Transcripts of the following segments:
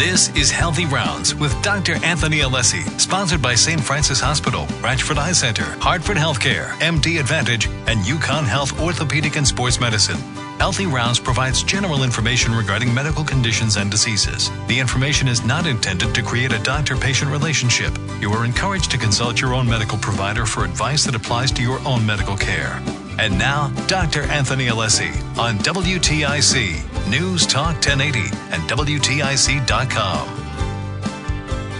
This is Healthy Rounds with Dr. Anthony Alessi, sponsored by St. Francis Hospital, Ratchford Eye Center, Hartford Healthcare, MD Advantage, and UConn Health Orthopedic and Sports Medicine. Healthy Rounds provides general information regarding medical conditions and diseases. The information is not intended to create a doctor patient relationship. You are encouraged to consult your own medical provider for advice that applies to your own medical care. And now, Dr. Anthony Alessi on WTIC, News Talk 1080, and WTIC.com.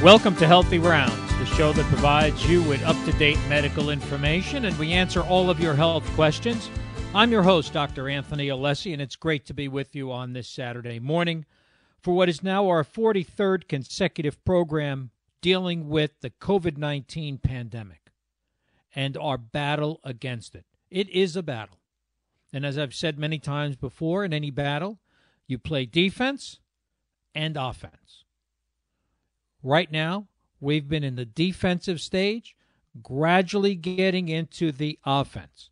Welcome to Healthy Rounds, the show that provides you with up to date medical information and we answer all of your health questions. I'm your host, Dr. Anthony Alessi, and it's great to be with you on this Saturday morning for what is now our 43rd consecutive program dealing with the COVID 19 pandemic and our battle against it. It is a battle. And as I've said many times before, in any battle, you play defense and offense. Right now, we've been in the defensive stage, gradually getting into the offense.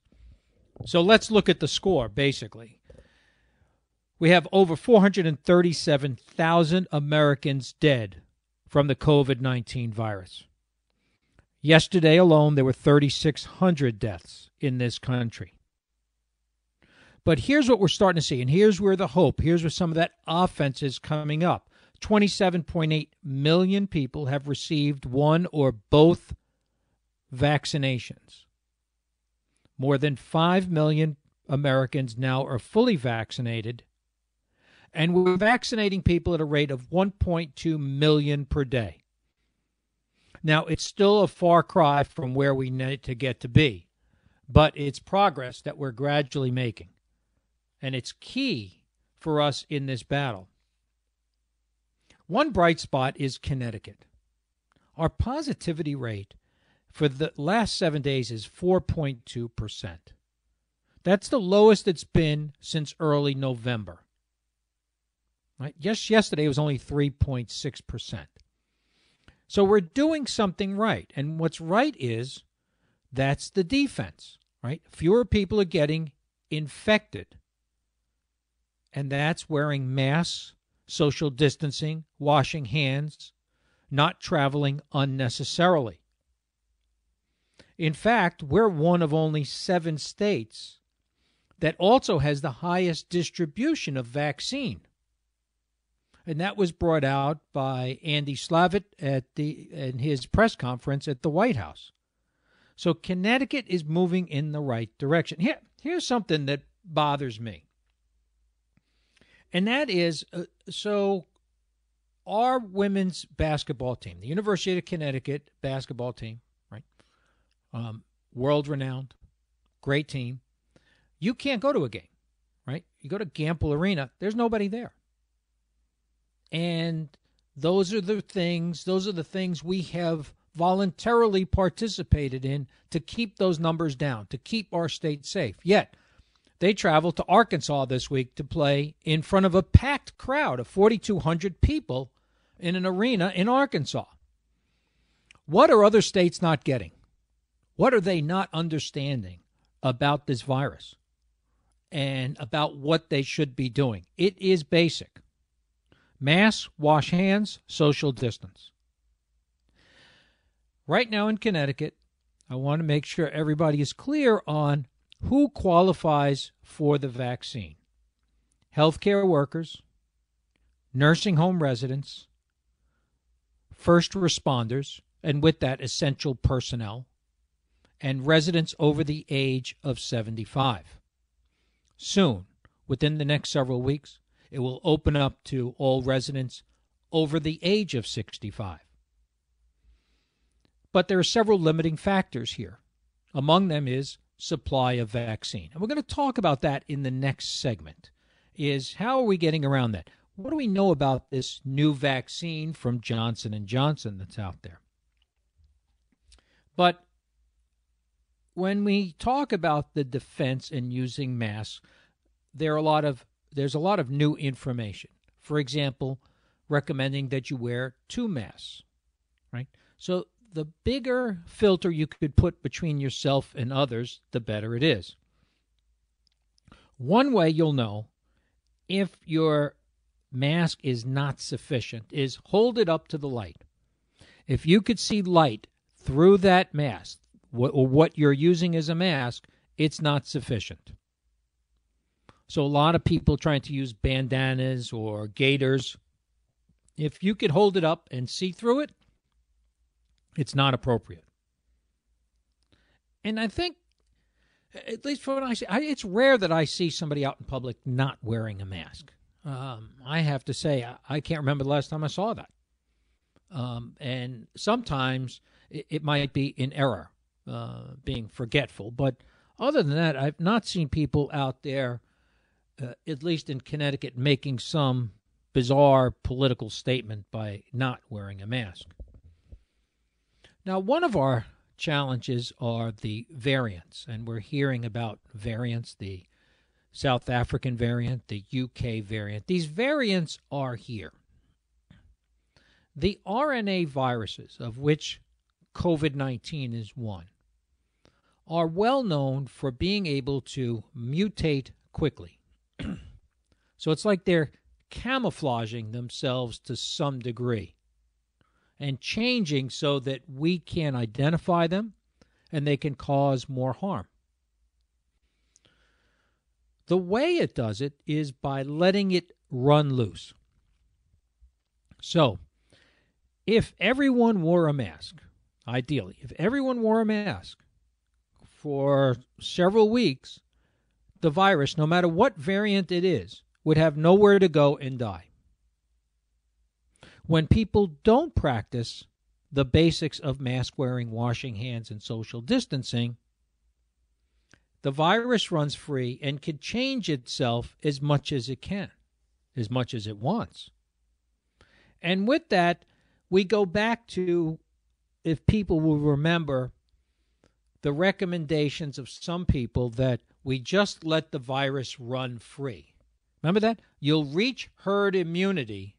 So let's look at the score, basically. We have over 437,000 Americans dead from the COVID 19 virus. Yesterday alone, there were 3,600 deaths in this country. But here's what we're starting to see, and here's where the hope, here's where some of that offense is coming up. 27.8 million people have received one or both vaccinations. More than 5 million Americans now are fully vaccinated, and we're vaccinating people at a rate of 1.2 million per day. Now, it's still a far cry from where we need to get to be, but it's progress that we're gradually making. And it's key for us in this battle. One bright spot is Connecticut. Our positivity rate for the last seven days is 4.2%. That's the lowest it's been since early November. Right? Just yesterday it was only 3.6%. So we're doing something right. And what's right is that's the defense, right? Fewer people are getting infected. And that's wearing masks, social distancing, washing hands, not traveling unnecessarily. In fact, we're one of only seven states that also has the highest distribution of vaccine and that was brought out by Andy Slavitt at the in his press conference at the White House. So Connecticut is moving in the right direction. Here, here's something that bothers me, and that is uh, so our women's basketball team, the University of Connecticut basketball team, right, um, world renowned, great team. You can't go to a game, right? You go to Gampel Arena. There's nobody there. And those are the things, those are the things we have voluntarily participated in to keep those numbers down, to keep our state safe. Yet, they traveled to Arkansas this week to play in front of a packed crowd of 4,200 people in an arena in Arkansas. What are other states not getting? What are they not understanding about this virus and about what they should be doing? It is basic. Mask, wash hands, social distance. Right now in Connecticut, I want to make sure everybody is clear on who qualifies for the vaccine healthcare workers, nursing home residents, first responders, and with that, essential personnel, and residents over the age of 75. Soon, within the next several weeks, it will open up to all residents over the age of 65. But there are several limiting factors here. Among them is supply of vaccine. And we're going to talk about that in the next segment. Is how are we getting around that? What do we know about this new vaccine from Johnson and Johnson that's out there? But when we talk about the defense and using masks, there are a lot of there's a lot of new information. For example, recommending that you wear two masks, right? So the bigger filter you could put between yourself and others, the better it is. One way you'll know if you're mask is not sufficient is hold it up to the light. If you could see light through that mask or what you're using as a mask, it's not sufficient. So a lot of people trying to use bandanas or gaiters. If you could hold it up and see through it, it's not appropriate. And I think, at least for what I see, I, it's rare that I see somebody out in public not wearing a mask. Um, I have to say, I, I, can't remember the last time I saw that. Um, and sometimes it, it, might be in error, uh, being forgetful. But other than that, I've not seen people out there, uh, at least in Connecticut, making some bizarre political statement by not wearing a mask. Now, one of our challenges are the variants, and we're hearing about variants, the South African variant, the UK variant. These variants are here. The RNA viruses, of which COVID 19 is one, are well known for being able to mutate quickly. so it's like they're camouflaging themselves to some degree and changing so that we can identify them and they can cause more harm. The way it does it is by letting it run loose. So, if everyone wore a mask, ideally, if everyone wore a mask for several weeks, the virus, no matter what variant it is, would have nowhere to go and die when people don't practice the basics of mask wearing, washing hands, and social distancing, the virus runs free and can change itself as much as it can, as much as it wants. And with that, we go back to, if people will remember, the recommendations of some people that we just let the virus run free. Remember that? You'll reach herd immunity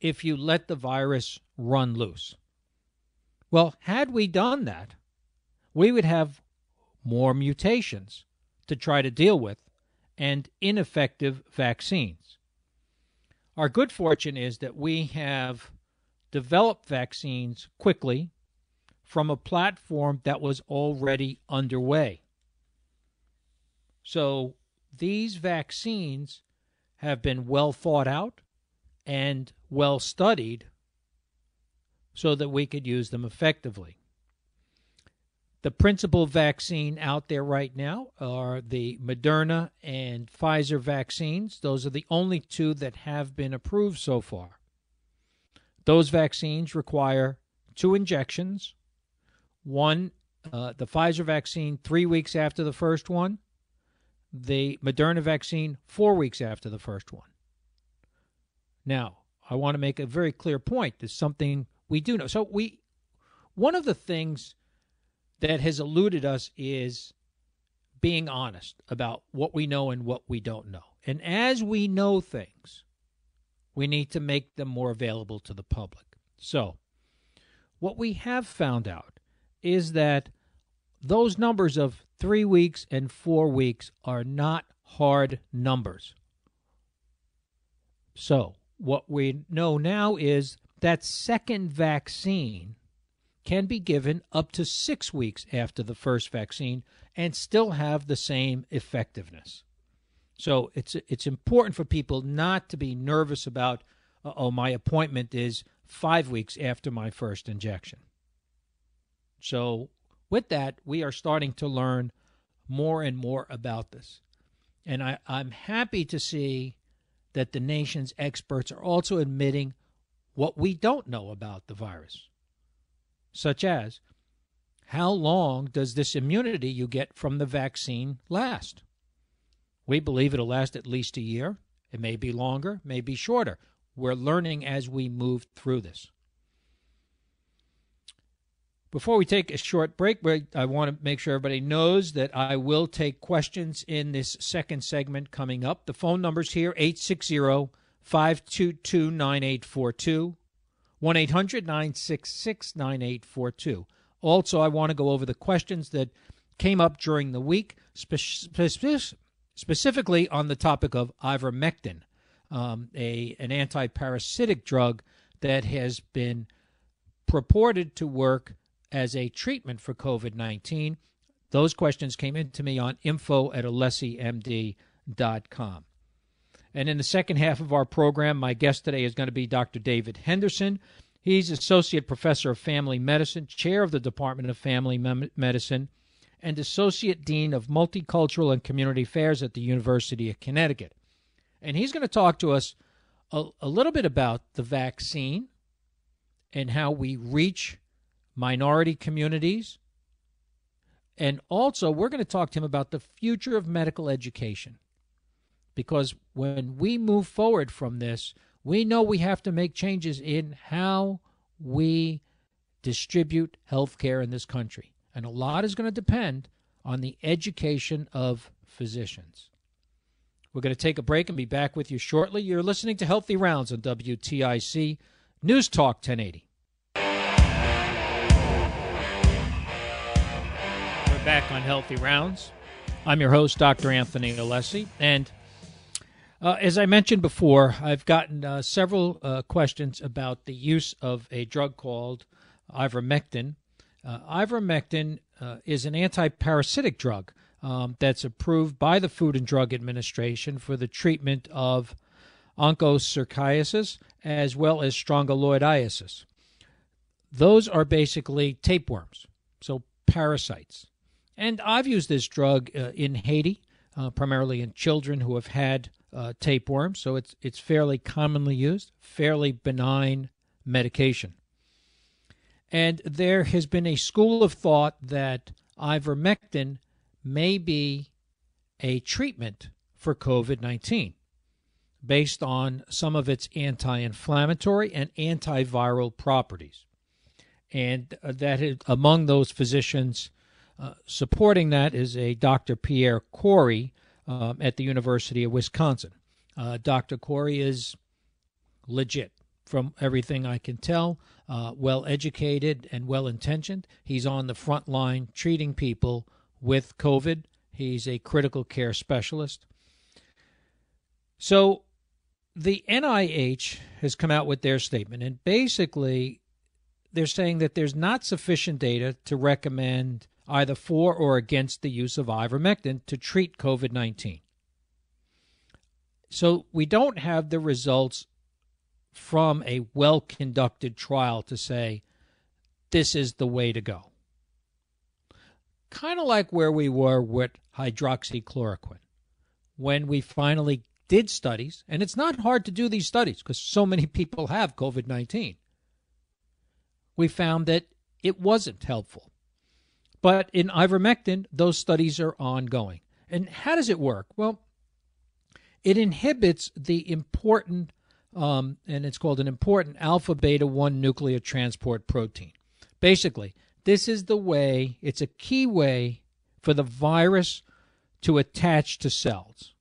if you let the virus run loose. Well, had we done that, we would have more mutations to try to deal with and ineffective vaccines. Our good fortune is that we have developed vaccines quickly from a platform that was already underway. So these vaccines have been well thought out and well studied so that we could use them effectively. The principal vaccine out there right now are the Moderna and Pfizer vaccines. Those are the only two that have been approved so far. Those vaccines require two injections. One, uh, the Pfizer vaccine, three weeks after the first one, the Moderna vaccine, four weeks after the first one. Now, I want to make a very clear point. There's something we do know. So we one of the things that has eluded us is being honest about what we know and what we don't know. And as we know things, we need to make them more available to the public. So, what we have found out is that those numbers of three weeks and four weeks are not hard numbers. So, what we know now is that second vaccine can be given up to six weeks after the first vaccine and still have the same effectiveness. So it's it's important for people not to be nervous about oh my appointment is five weeks after my first injection. So with that, we are starting to learn more and more about this. And I, I'm happy to see that the nation's experts are also admitting what we don't know about the virus, such as how long does this immunity you get from the vaccine last? We believe it'll last at least a year. It may be longer, may be shorter. We're learning as we move through this. Before we take a short break, I want to make sure everybody knows that I will take questions in this second segment coming up. The phone number's here 860 522 9842, 1 800 966 9842. Also, I want to go over the questions that came up during the week, spe- spe- specifically on the topic of ivermectin. um, a an anti-parasitic drug that has been purported to work as a treatment for COVID-19. Those questions came in to me on info at alessimd.com. And in the second half of our program, my guest today is going to be Dr. David Henderson. He's Associate Professor of Family Medicine, Chair of the Department of Family Medicine, and Associate Dean of Multicultural and Community Affairs at the University of Connecticut. And he's going to talk to us a, a little bit about the vaccine and how we reach minority communities. And also, we're going to talk to him about the future of medical education. Because when we move forward from this, we know we have to make changes in how we distribute health care in this country. And a lot is going to depend on the education of physicians. We're going to take a break and be back with you shortly. You're listening to Healthy Rounds on WTIC News Talk 1080. Back on Healthy Rounds. I'm your host, Dr. Anthony Alessi, and uh, as I mentioned before, I've gotten uh, several uh, questions about the use of a drug called ivermectin. Uh, ivermectin uh, is an anti-parasitic drug um, that's approved by the Food and Drug Administration for the treatment of onchocerciasis as well as strongyloidiasis. Those are basically tapeworms, so parasites. And I've used this drug uh, in Haiti, primarily in children who have had uh, tapeworm, so it's it's fairly commonly used, fairly benign medication. And there has been a school of thought that ivermectin may be a treatment for COVID 19 based on some of its anti inflammatory and antiviral properties. And uh, that is, among those physicians uh, supporting that is a Dr. Pierre Kory um, at the University of Wisconsin. Uh, Dr. Kory is legit from everything I can tell, uh, well educated and well intentioned. He's on the front line treating people with COVID. He's a critical care specialist. So the NIH has come out with their statement, and basically they're saying that there's not sufficient data to recommend either for or against the use of ivermectin to treat COVID 19. So we don't have the results from a well conducted trial to say this is the way to go. Kind of like where we were with hydroxychloroquine. When we finally did studies, and it's not hard to do these studies because so many people have COVID 19, we found that it wasn't helpful. But in ivermectin, those studies are ongoing. And how does it work? Well, it inhibits the importin, um, and it's called an importin alpha beta 1 nuclear transport protein. Basically, this is the way, it's a key way for the virus to attach to cells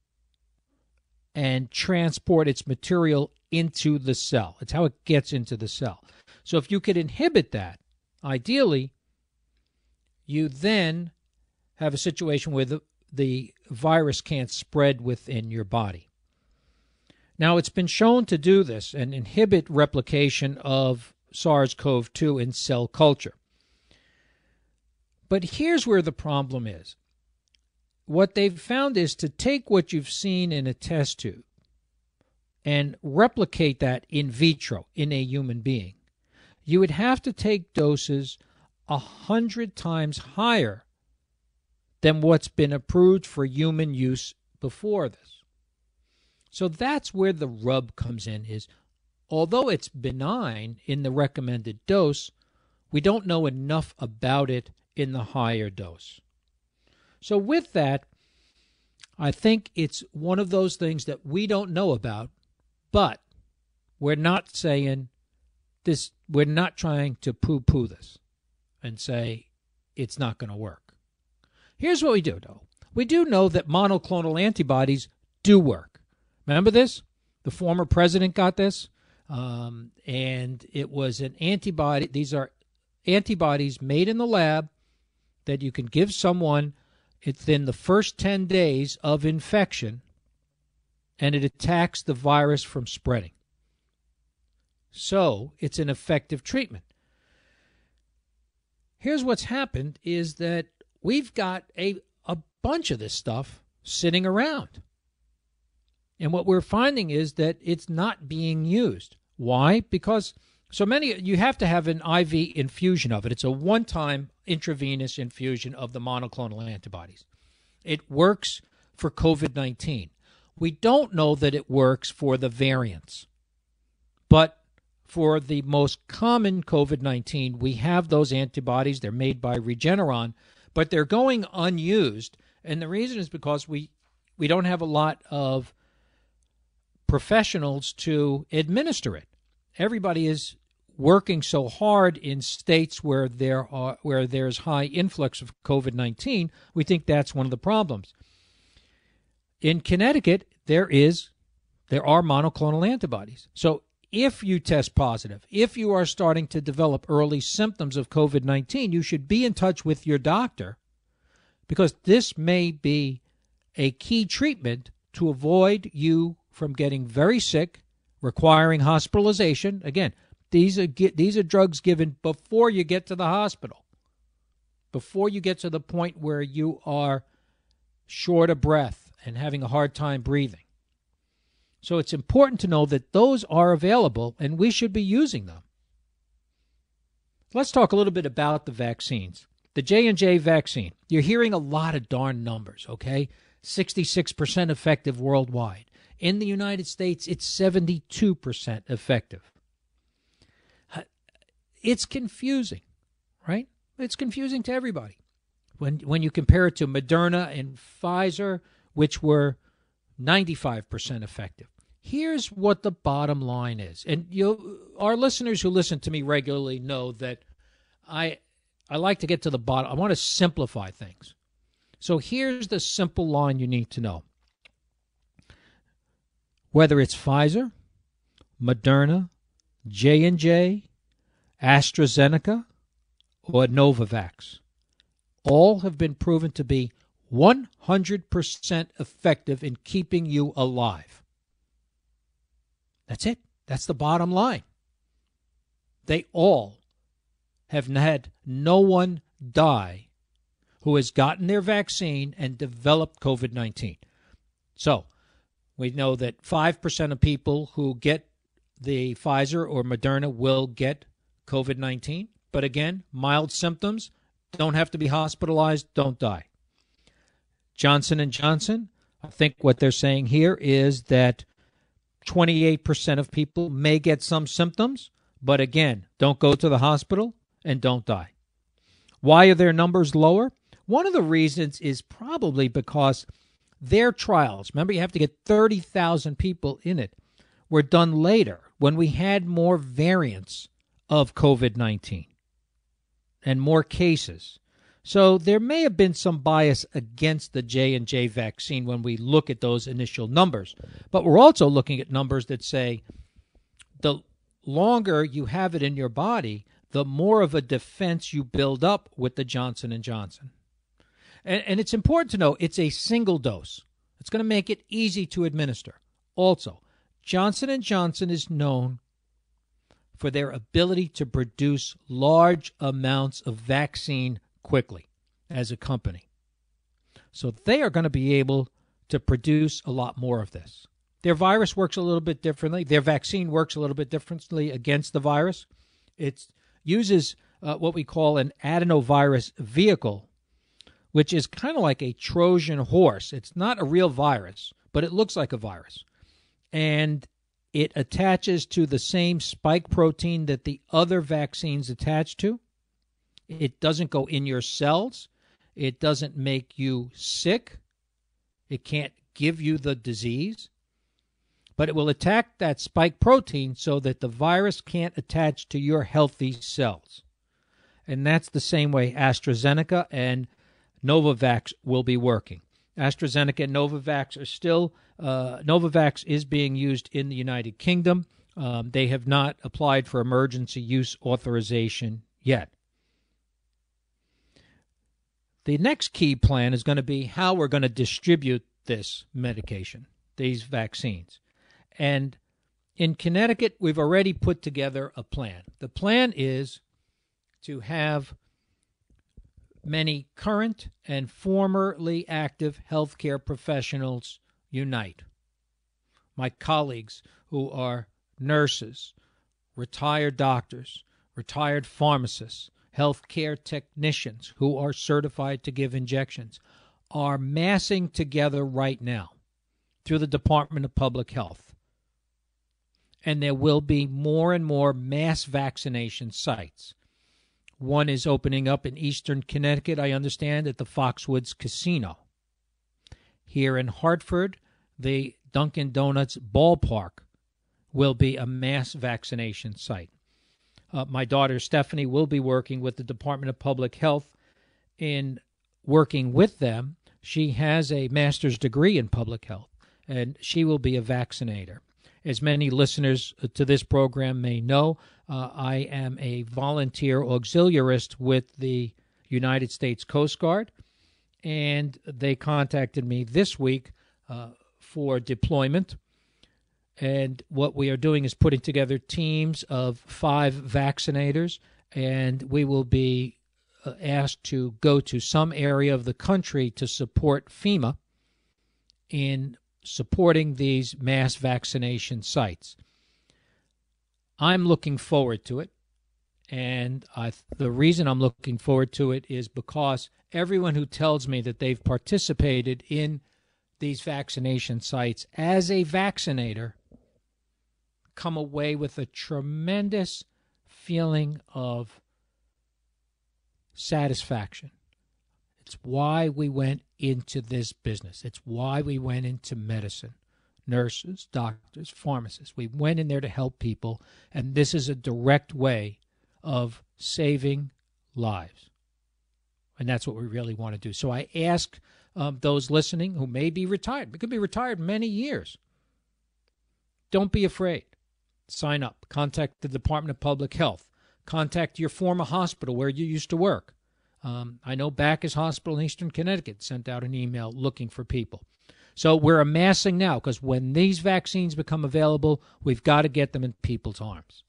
and transport its material into the cell. It's how it gets into the cell. So if you could inhibit that, ideally, you then have a situation where the, the virus can't spread within your body. Now, it's been shown to do this and inhibit replication of SARS CoV 2 in cell culture. But here's where the problem is. What they've found is to take what you've seen in a test tube and replicate that in vitro in a human being. You would have to take doses a hundred times higher than what's been approved for human use before this. So that's where the rub comes in is although it's benign in the recommended dose, we don't know enough about it in the higher dose. So with that, I think it's one of those things that we don't know about, but we're not saying this we're not trying to poo-poo this and say it's not going to work. Here's what we do, though. We do know that monoclonal antibodies do work. Remember this? The former president got this, um, and it was an antibody. These are antibodies made in the lab that you can give someone within the first 10 days of infection and it attacks the virus from spreading. So it's an effective treatment. Here's what's happened is that we've got a, a bunch of this stuff sitting around. And what we're finding is that it's not being used. Why? Because so many, you have to have an IV infusion of it. It's a one time intravenous infusion of the monoclonal antibodies. It works for COVID 19. We don't know that it works for the variants, but for the most common COVID 19, we have those antibodies. They're made by Regeneron, but they're going unused. And the reason is because we, we don't have a lot of professionals to administer it. Everybody is working so hard in states where there are where there's high influx of COVID-19, we think that's one of the problems. In Connecticut, there is there are monoclonal antibodies. So if you test positive, if you are starting to develop early symptoms of COVID-19, you should be in touch with your doctor because this may be a key treatment to avoid you from getting very sick, requiring hospitalization. Again, these are these are drugs given before you get to the hospital. Before you get to the point where you are short of breath and having a hard time breathing. So it's important to know that those are available and we should be using them. Let's talk a little bit about the vaccines. The J&J vaccine. You're hearing a lot of darn numbers, okay? 66% effective worldwide. In the United States, it's 72% effective. It's confusing, right? It's confusing to everybody. When when you compare it to Moderna and Pfizer, which were 95% effective. Here's what the bottom line is. And you our listeners who listen to me regularly know that I I like to get to the bottom. I want to simplify things. So here's the simple line you need to know. Whether it's Pfizer, Moderna, J&J, AstraZeneca, or Novavax. All have been proven to be 100% effective in keeping you alive. That's it. That's the bottom line. They all have had no one die who has gotten their vaccine and developed COVID 19. So we know that 5% of people who get the Pfizer or Moderna will get COVID 19. But again, mild symptoms, don't have to be hospitalized, don't die. Johnson and Johnson, I think what they're saying here is that 28% of people may get some symptoms, but again, don't go to the hospital and don't die. Why are their numbers lower? One of the reasons is probably because their trials, remember you have to get 30,000 people in it, were done later when we had more variants of COVID 19 and more cases. So there may have been some bias against the J&J vaccine when we look at those initial numbers. But we're also looking at numbers that say the longer you have it in your body, the more of a defense you build up with the Johnson Johnson. And, and it's important to know it's a single dose. It's going to make it easy to administer. Also, Johnson Johnson is known for their ability to produce large amounts of vaccine quickly as a company. So they are going to be able to produce a lot more of this. Their virus works a little bit differently. Their vaccine works a little bit differently against the virus. It uses uh, what we call an adenovirus vehicle, which is kind of like a Trojan horse. It's not a real virus, but it looks like a virus. And it attaches to the same spike protein that the other vaccines attach to. It doesn't go in your cells. It doesn't make you sick. It can't give you the disease. But it will attack that spike protein so that the virus can't attach to your healthy cells. And that's the same way AstraZeneca and Novavax will be working. AstraZeneca and Novavax are still uh, Novavax is being used in the United Kingdom. Um, they have not applied for emergency use authorization yet. The next key plan is going to be how we're going to distribute this medication. these vaccines. And in Connecticut, we've already put together a plan. The plan is to have many current and formerly active healthcare professionals unite. My colleagues who are nurses, retired doctors, retired pharmacists, healthcare technicians who are certified to give injections are massing together right now through the Department of Public Health. And there will be more and more mass vaccination sites. One is opening up in eastern Connecticut, I understand, at the Foxwoods Casino. Here in Hartford, the Dunkin' Donuts ballpark will be a mass vaccination site. Uh, my daughter Stephanie will be working with the Department of Public Health in working with them. She has a master's degree in public health, and she will be a vaccinator. As many listeners to this program may know, uh, I am a volunteer auxiliarist with the United States Coast Guard, and they contacted me this week uh, for deployment. And what we are doing is putting together teams of five vaccinators, and we will be uh, asked to go to some area of the country to support FEMA in supporting these mass vaccination sites. I'm looking forward to it. And I, the reason I'm looking forward to it is because everyone who tells me that they've participated in these vaccination sites as a vaccinator come away with a tremendous feeling of satisfaction. It's why we went into this business. It's why we went into medicine. Nurses, doctors, pharmacists. We went in there to help people, and this is a direct way of saving lives. And that's what we really want to do. So I ask um, those listening who may be retired, we could be retired many years. Don't be afraid. Sign up. Contact the Department of Public Health. Contact your former hospital where you used to work. Um, I know Backus Hospital in Eastern Connecticut sent out an email looking for people. So we're amassing now because when these vaccines become available, we've got to get them in people's arms.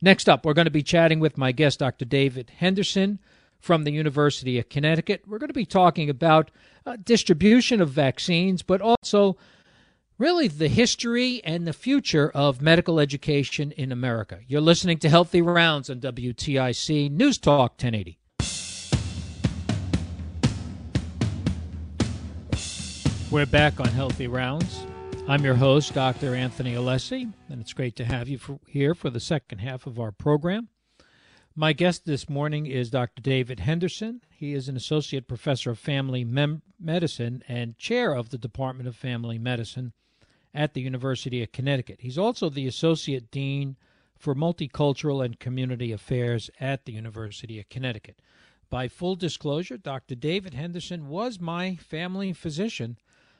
Next up, we're going to be chatting with my guest, Dr. David Henderson from the University of Connecticut. We're going to be talking about uh, distribution of vaccines, but also really the history and the future of medical education in America. You're listening to Healthy Rounds on WTIC News Talk 1080. We're back on Healthy Rounds. I'm your host, Dr. Anthony Alessi, and it's great to have you for, here for the second half of our program. My guest this morning is Dr. David Henderson. He is an associate professor of family mem- medicine and chair of the Department of Family Medicine at the University of Connecticut. He's also the associate dean for multicultural and community affairs at the University of Connecticut. By full disclosure, Dr. David Henderson was my family physician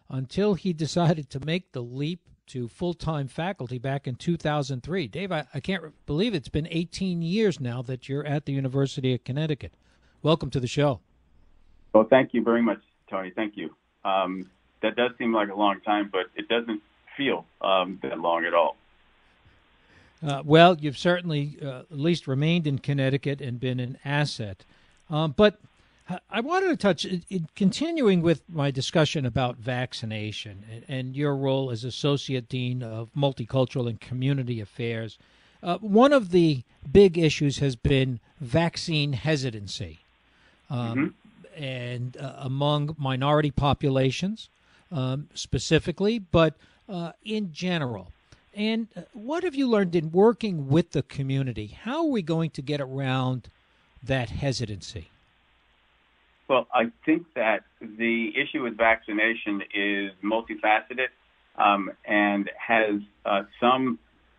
until he decided to make the leap to full time faculty back in 2003. Dave, I, I can't believe it's been 18 years now that you're at the University of Connecticut. Welcome to the show. Well, thank you very much, Tony. Thank you. Um, that does seem like a long time, but it doesn't feel um, that long at all. Uh, well, you've certainly uh, at least remained in Connecticut and been an asset. Um, but I wanted to touch, in continuing with my discussion about vaccination and, and, your role as Associate Dean of Multicultural and Community Affairs. Uh, one of the big issues has been vaccine hesitancy, um, mm-hmm. and uh, among minority populations um, specifically, but uh, in general. And uh, what have you learned in working with the community? How are we going to get around that hesitancy? Well, I think that the issue with vaccination is multifaceted um, and has uh, some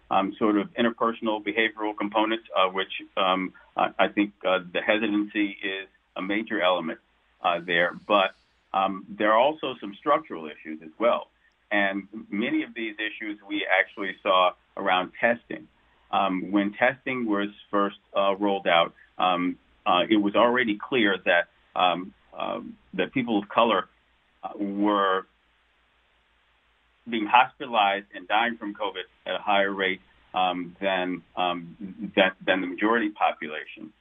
um, sort of interpersonal behavioral components, uh, which um, I, I, think uh, the hesitancy is a major element uh, there. But um, there are also some structural issues as well. And many of these issues we actually saw around testing. Um, when testing was first uh, rolled out, um, uh, it was already clear that um, um, that people of color uh, were being hospitalized and dying from COVID at a higher rate um, than, um, than, than the majority population.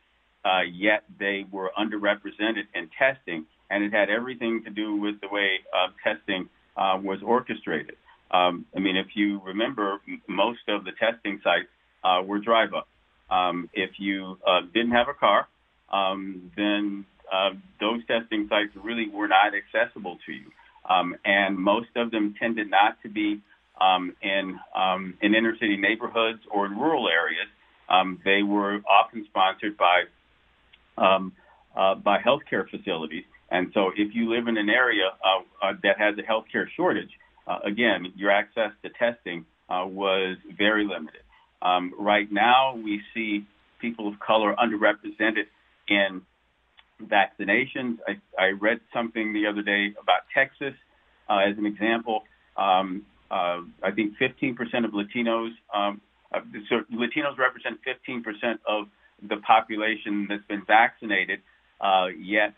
Uh, yet they were underrepresented in testing, and it had everything to do with the way uh, testing uh, was orchestrated. Um, I mean, if you remember, most of the testing sites uh, were drive up. Um, if you uh, didn't have a car, um, then uh, those testing sites really were not accessible to you. Um, and most of them tended not to be um, in um, in inner city neighborhoods or in rural areas. Um, they were often sponsored by um, uh, by healthcare facilities. And so, if you live in an area uh, uh, that has a healthcare shortage, uh, again, your access to testing uh, was very limited. Um, right now, we see people of color underrepresented in vaccinations. I, I read something the other day about Texas as an example. Um, uh, I think 15% of Latinos, um, uh, so Latinos represent 15% of the population that's been vaccinated, uh, yet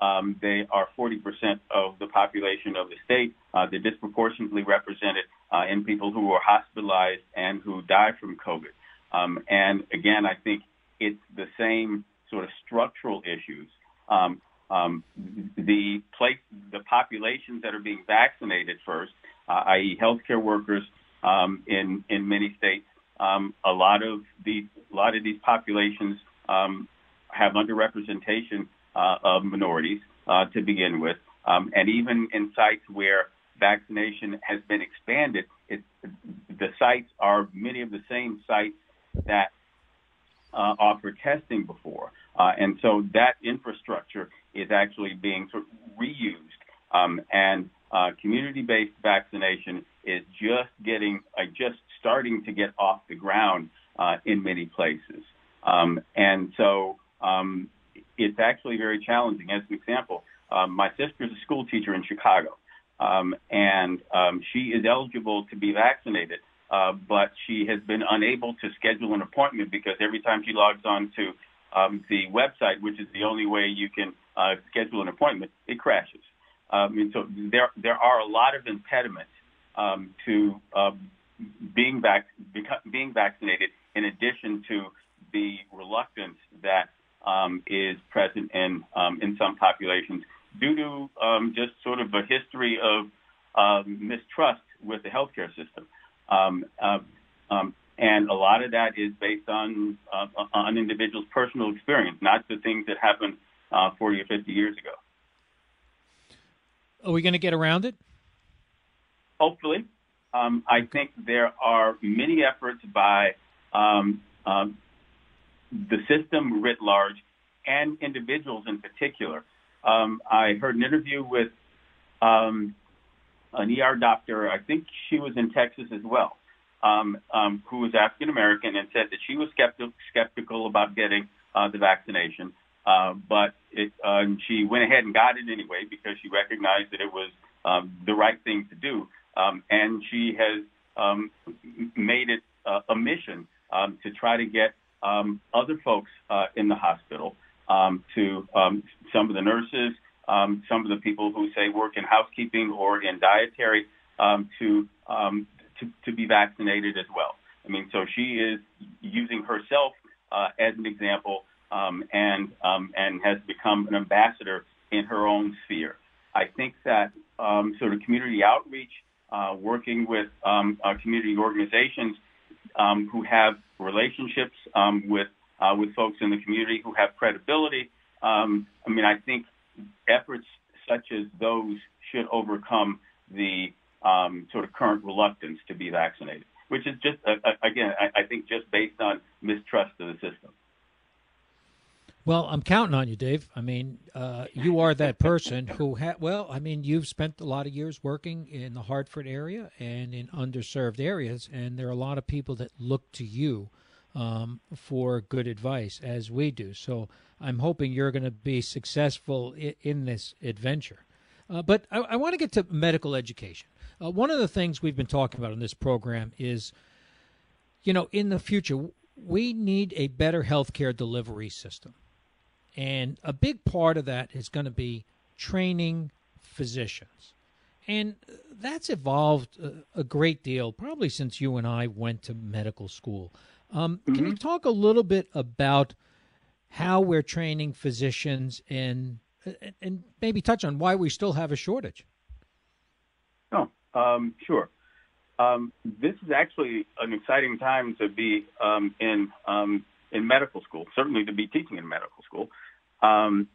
um, they are 40% of the population of the state. Uh, they're disproportionately represented uh, in people who are hospitalized and who die from COVID. Um, and again, I think it's the same sort of structural issues. Um, um, the place, the populations that are being vaccinated first, uh, i.e., healthcare workers um, in in many states, um, a lot of these a lot of these populations have underrepresentation of minorities uh, to begin with, um, and even in sites where vaccination has been expanded, it, the sites are many of the same sites that uh, offer testing before. Uh, and so that infrastructure is actually being sort of reused. Um, and uh, community-based vaccination is just getting, uh, just starting to get off the ground uh, in many places. Um, and so um, it's actually very challenging. As an example, um, my sister is a school teacher in Chicago, um, and um, she is eligible to be vaccinated, uh, but she has been unable to schedule an appointment because every time she logs on to um, the website, which is the only way you can uh, schedule an appointment, it crashes. Um, and so there there are a lot of impediments um, to uh, being vac- being vaccinated, in addition to the reluctance that um, is present in um, in some populations due to um, just sort of a history of um, mistrust with the healthcare system. Um, uh, um, and a lot of that is based on uh, on individuals' personal experience, not the things that happened uh, 40 or 50 years ago. Are we going to get around it? Hopefully. Um, I think there are many efforts by um, um, the system writ large and individuals in particular. Um, I heard an interview with um, an ER doctor, I think she was in Texas as well, um, um, who was African American and said that she was skeptical, skeptical about getting uh, the vaccination, uh, but it, uh, she went ahead and got it anyway because she recognized that it was um, the right thing to do, um, and she has um, made it uh, a mission um, to try to get um, other folks uh, in the hospital, um, to um, some of the nurses, um, some of the people who say work in housekeeping or in dietary, um, to, um, to to be vaccinated as well. I mean, so she is using herself uh, as an example, um, and um, and has become an ambassador in her own sphere. I think that um, sort of community outreach, uh, working with um, uh, community organizations um, who have relationships um, with uh, with folks in the community who have credibility. Um, I mean, I think efforts such as those should overcome the um, sort of current reluctance to be vaccinated, which is just uh, uh again, I, I think, just based on mistrust of the system. Well, I'm counting on you, Dave. I mean, uh, you are that person who had. Well, I mean, you've spent a lot of years working in the Hartford area and in underserved areas, and there are a lot of people that look to you um, for good advice, as we do. So I'm hoping you're going to be successful in, in this adventure. Uh, but I, I want to get to medical education. Uh, one of the things we've been talking about in this program is, you know, in the future, we need a better healthcare delivery system. And a big part of that is going to be training physicians. And that's evolved a great deal, probably since you and I went to medical school. Um, mm-hmm. Can you talk a little bit about how we're training physicians and and maybe touch on why we still have a shortage? Oh, um, sure. Um, this is actually an exciting time to be um, in um, in medical school. Certainly to be teaching in medical school, um,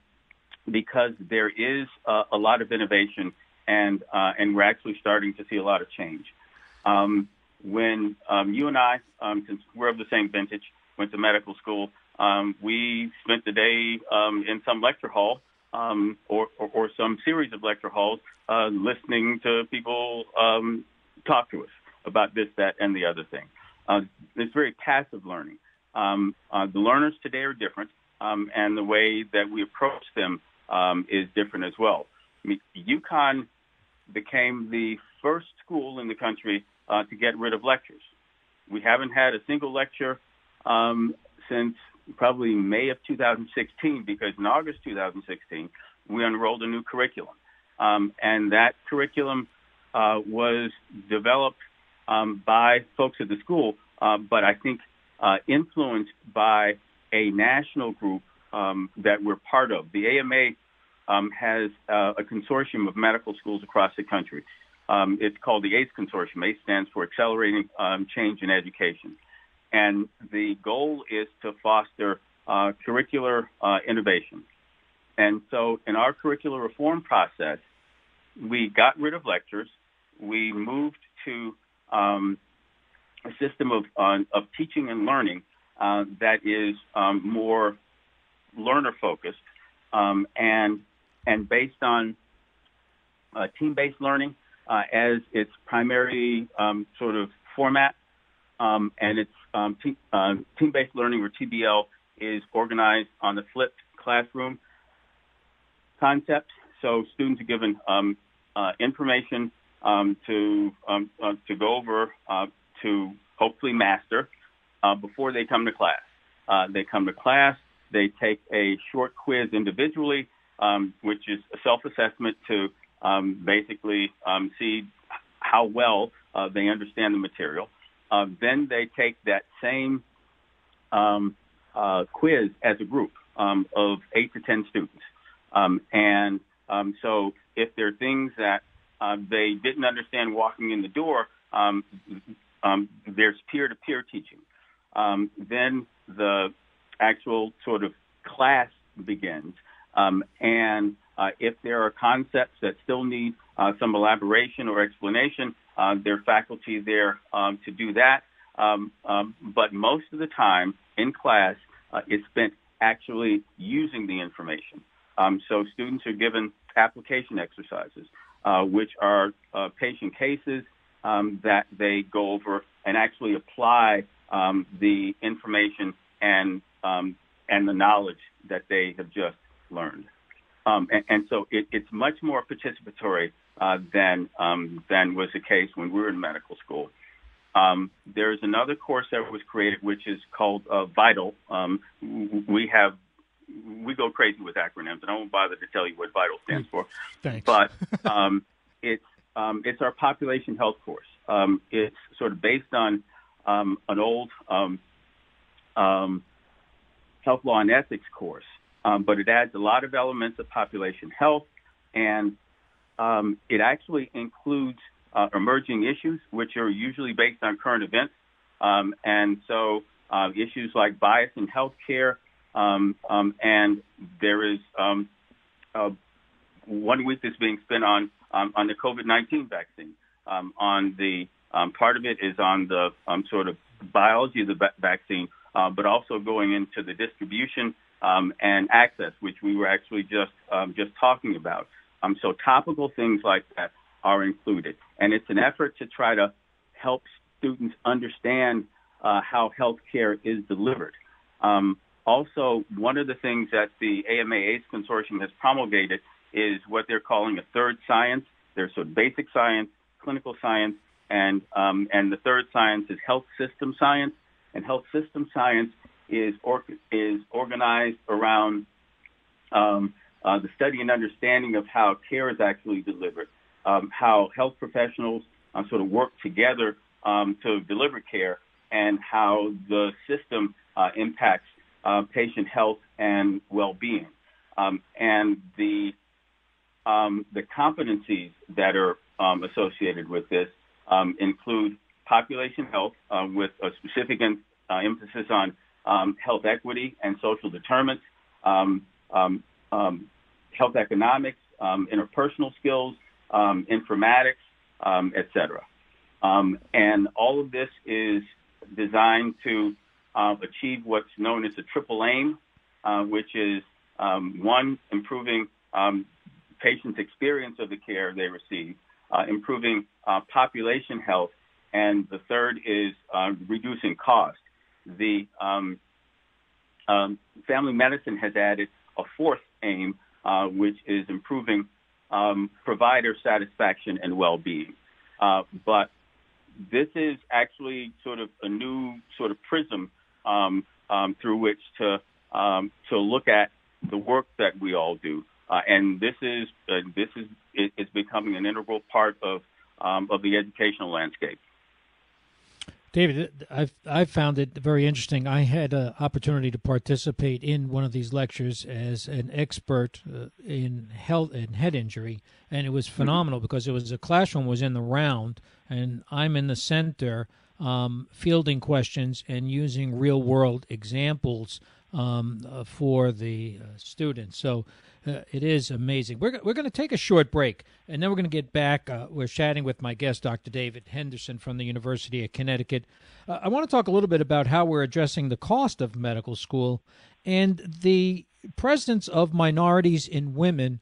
because there is uh, a lot of innovation and uh, and we're actually starting to see a lot of change. Um, when um, you and I, um, since we're of the same vintage, went to medical school, um, we spent the day um, in some lecture hall or, or, or, some series of lecture halls uh, listening to people talk to us about this, that, and the other thing. Uh, it's very passive learning. Um, uh, the learners today are different, um, and the way that we approach them um, is different as well. I mean, UConn became the first school in the country uh, to get rid of lectures. We haven't had a single lecture um, since probably May of 2016 because in August 2016 we unrolled a new curriculum, um, and that curriculum uh, was developed um, by folks at the school, uh, but I think uh, influenced by a national group um, that we're part of. The AMA um, has uh, a consortium of medical schools across the country. Um, it's called the ACE Consortium. ACE stands for Accelerating um, Change in Education. And the goal is to foster uh, curricular uh, innovation. And so in our curricular reform process, we got rid of lectures. We moved to um, a system of, uh, of teaching and learning uh, that is um, more learner focused um, and and based on uh, team-based learning uh, as its primary um, sort of format, um, and its um, te- uh, team-based learning or TBL is organized on the flipped classroom concept. So students are given um, uh, information um, to um, uh, to go over uh, to hopefully master before they come to class. they come to class. They take a short quiz individually um, which is a self-assessment to um, basically um, see how well uh, they understand the material. Uh, then they take that same um, uh, quiz as a group um, of eight to ten students, um, and so if there are things that uh, they didn't understand walking in the door, there's peer-to-peer teaching. Then the actual sort of class begins. Um, and uh, if there are concepts that still need uh, some elaboration or explanation, uh, there are faculty there um, to do that. Um, um but most of the time in class uh, is spent actually using the information. Um, so students are given application exercises, uh, which are uh, patient cases um, that they go over and actually apply the information and and the knowledge that they have just learned. Um, and, and, so it, it's much more participatory uh, than um, than was the case when we were in medical school. Um, there's another course that was created, which is called uh, Vital. Um, we have we go crazy with acronyms, and I won't bother to tell you what Vital stands for. Thanks. But um, it's um, it's our population health course. it's sort of based on an old health law and ethics course um, but it adds a lot of elements of population health, and um, it actually includes uh, emerging issues, which are usually based on current events. Um, and so uh, issues like bias in healthcare, um, um, and there is um, uh, one week is being spent on on the COVID-19 vaccine. on the part of it is on the sort of biology of the vaccine, uh, but also going into the distribution um, and access, which we were actually just um, just talking about. Um, so topical things like that are included, and it's an effort to try to help students understand uh, how healthcare is delivered. Um, also, one of the things that the AMA consortium has promulgated is what they're calling a third science. There's sort of basic science, clinical science, and um, and the third science is health system science. And health system science is or, is organized around um, uh, the study and understanding of how care is actually delivered. um, how health professionals uh, sort of work together um, to deliver care and how the system uh, impacts uh, patient health and well-being. Um, and the um, the competencies that are um, associated with this um, include population health uh, with a specific uh, emphasis on um, health equity and social determinants, um, um, um, health economics, um, interpersonal skills, um, informatics, um, et cetera. Um, and all of this is designed to uh, achieve what's known as a triple aim, uh, which is um, one, improving um, patients' experience of the care they receive, uh, improving uh, population health, and the third is uh, reducing cost. The um, um, family medicine has added a fourth aim, uh, which is improving um, provider satisfaction and well-being. Uh, but this is actually sort of a new sort of prism um, um, through which to um, to look at the work that we all do, uh, and this is uh, this is it, it's becoming an integral part of um, of the educational landscape. David, I've I've found it very interesting. I had an opportunity to participate in one of these lectures as an expert uh, in health and head injury, and it was mm-hmm. phenomenal mm-hmm. because it was a classroom was in the round, and I'm in the center, um, fielding questions and using real world examples um, uh, for the uh, students. So uh, it is amazing. We're, we're going to take a short break, and then we're going to get back. Uh, we're chatting with my guest, Dr. David Henderson from the University of Connecticut. Uh, I want to talk a little bit about how we're addressing the cost of medical school and the presence of minorities in women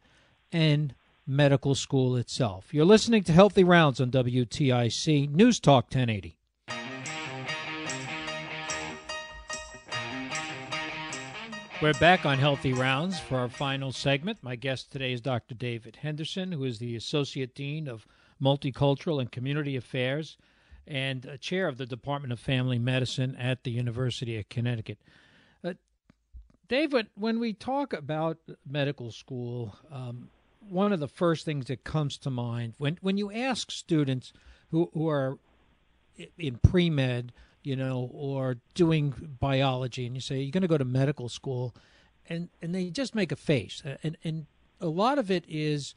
and medical school itself. You're listening to Healthy Rounds on WTIC News Talk 1080. We're back on Healthy Rounds for our final segment. My guest today is Dr. David Henderson, who is the Associate Dean of Multicultural and Community Affairs and chair of the Department of Family Medicine at the University of Connecticut. Uh, David, when we talk about medical school, um, one of the first things that comes to mind when, when you ask students who, who are in pre med, you know, or doing biology, and you say you're going to go to medical school, and and they just make a face, and and a lot of it is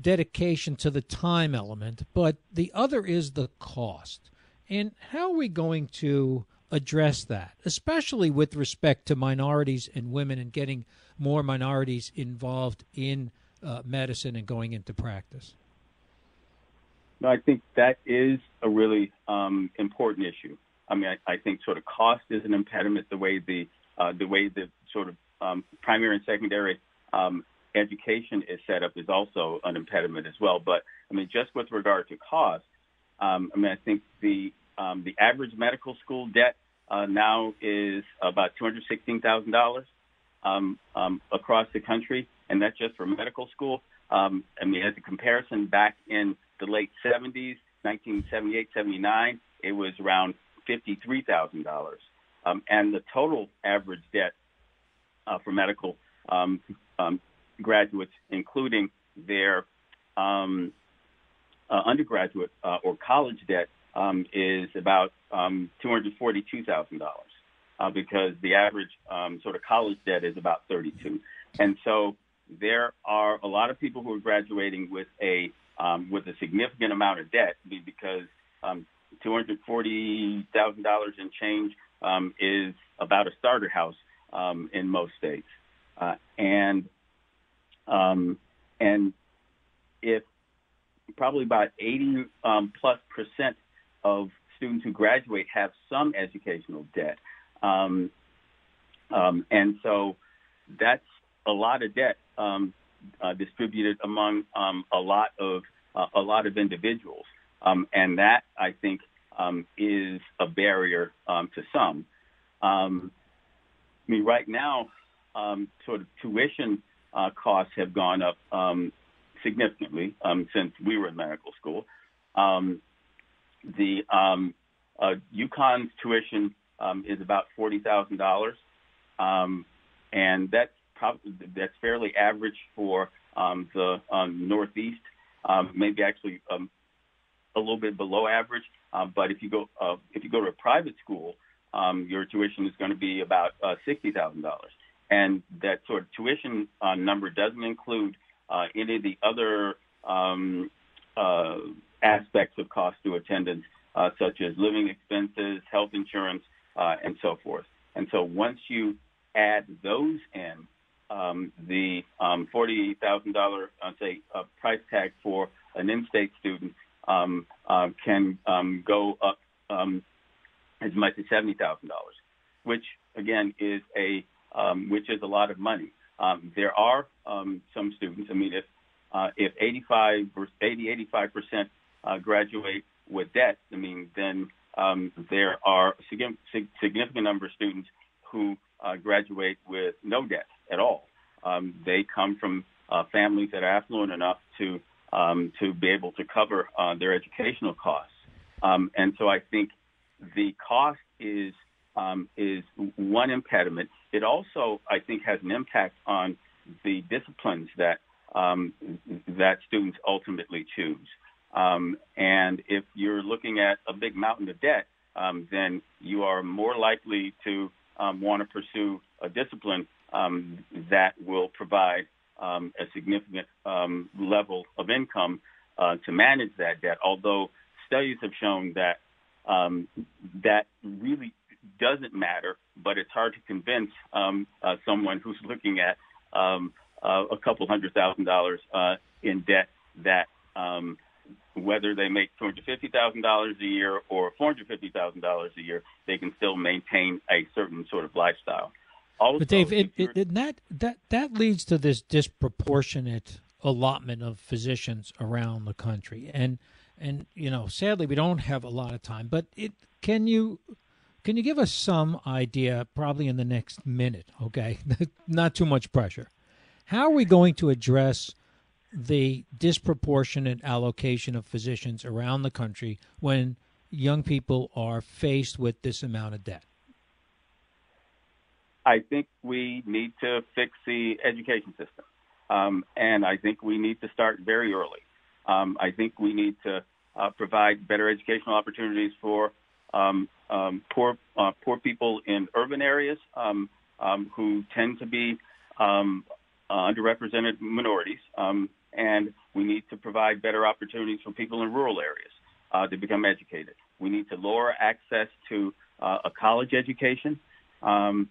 dedication to the time element, but the other is the cost. And how are we going to address that, especially with respect to minorities and women and getting more minorities involved in uh, medicine and going into practice? No, I think that is a really um, important issue. I mean, I, I think sort of cost is an impediment. The way the uh, the way the sort of um, primary and secondary um, education is set up is also an impediment as well. But I mean, just with regard to cost, um, I mean, I think the um, the average medical school debt uh, now is about two hundred sixteen thousand um, um, dollars across the country, and that's just for medical school. Um, I mean, as a comparison, back in the late 70s, 1978, 79, it was around $53,000. Um, and the total average debt uh, for medical um, um, graduates, including their um, uh, undergraduate uh, or college debt, um, is about um, $242,000 uh, because the average sort of college debt is about 32. And so there are a lot of people who are graduating with a with a significant amount of debt because um, $240,000 in change um, is about a starter house um, in most states. Uh, and um, and if probably about 80 um, plus percent of students who graduate have some educational debt. Um, um, and so that's a lot of debt uh, distributed among a lot of uh, a lot of individuals. Um, and that, I think, um, is a barrier um, to some. Um, I mean, right now, um, sort of tuition uh, costs have gone up um, significantly since we were in medical school. the um, uh, UConn's tuition is about forty thousand dollars, and that's probably that's fairly average for the Northeast um, maybe actually um, a little bit below average. Um, but if you go uh, if you go to a private school, um, your tuition is going to be about uh, sixty thousand dollars, and that sort of tuition uh, number doesn't include uh, any of the other um, uh, aspects of cost to attendance, uh, such as living expenses, health insurance, uh, and so forth. And so once you add those in, um, the um, $40,000, uh, say, uh, price tag for an in-state student um, uh, can um, go up um, as much as $70,000, which again is a um, which is a lot of money. Um, there are some students. I mean, if uh, if 85 80 85 percent uh, graduate with debt, I mean, then there are significant number of students who uh, graduate with no debt at all. Um, they come from uh, families that are affluent enough to um, to be able to cover uh, their educational costs. Um, and so I think the cost is um, is one impediment. It also, I think, has an impact on the disciplines that um, that students ultimately choose. Um, and if you're looking at a big mountain of debt, um, then you are more likely to want to pursue a discipline that will provide um, a significant um, level of income uh, to manage that debt. Although studies have shown that um, that really doesn't matter, but it's hard to convince um, uh, someone who's looking at um, uh, a couple hundred thousand dollars uh, in debt that um, whether they make $250,000 a year or $450,000 a year, they can still maintain a certain sort of lifestyle. Also, but Dave, it, it, that that that leads to this disproportionate allotment of physicians around the country, and and you know, sadly, we don't have a lot of time. But it can you can you give us some idea, probably in the next minute, okay? Not too much pressure. How are we going to address the disproportionate allocation of physicians around the country when young people are faced with this amount of debt? I think we need to fix the education system. Um, and I think we need to start very early. Um, I think we need to uh, provide better educational opportunities for um, um poor uh, poor people in urban areas um, um, who tend to be uh, underrepresented minorities, and we need to provide better opportunities for people in rural areas uh, to become educated. We need to lower access to uh, a college education. Um,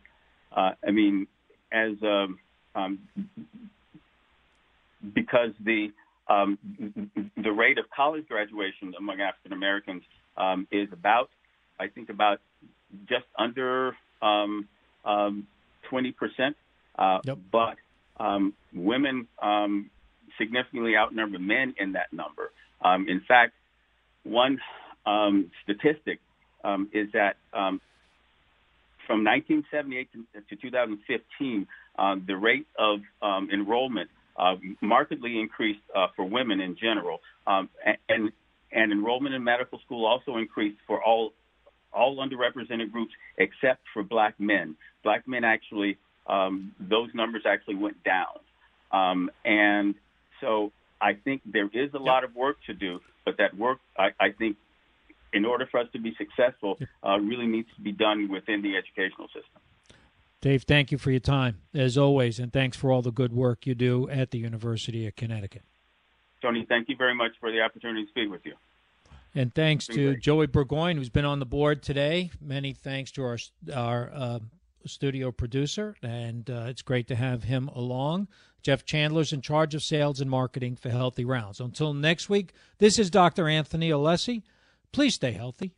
uh, I mean, as um, um, because the um, the rate of college graduation among African Americans um, is about, I think, about just under um, um, twenty percent. Uh, yep. But women significantly outnumber men in that number. in fact, one statistic is that from 1978 to, to 2015, uh, the rate of um, enrollment uh, markedly increased uh, for women in general, um, and and enrollment in medical school also increased for all all underrepresented groups except for black men. Black men actually um, those numbers actually went down, um, and so I think there is a lot of work to do, but that work I, I think in order for us to be successful, uh, really needs to be done within the educational system. Dave, thank you for your time, as always, and thanks for all the good work you do at the University of Connecticut. Tony, thank you very much for the opportunity to speak with you. And thanks to great. Joey Burgoyne, who's been on the board today. Many thanks to our our uh, studio producer, and uh, it's great to have him along. Jeff Chandler's in charge of sales and marketing for Healthy Rounds. Until next week, this is Dr. Anthony Alessi. Please stay healthy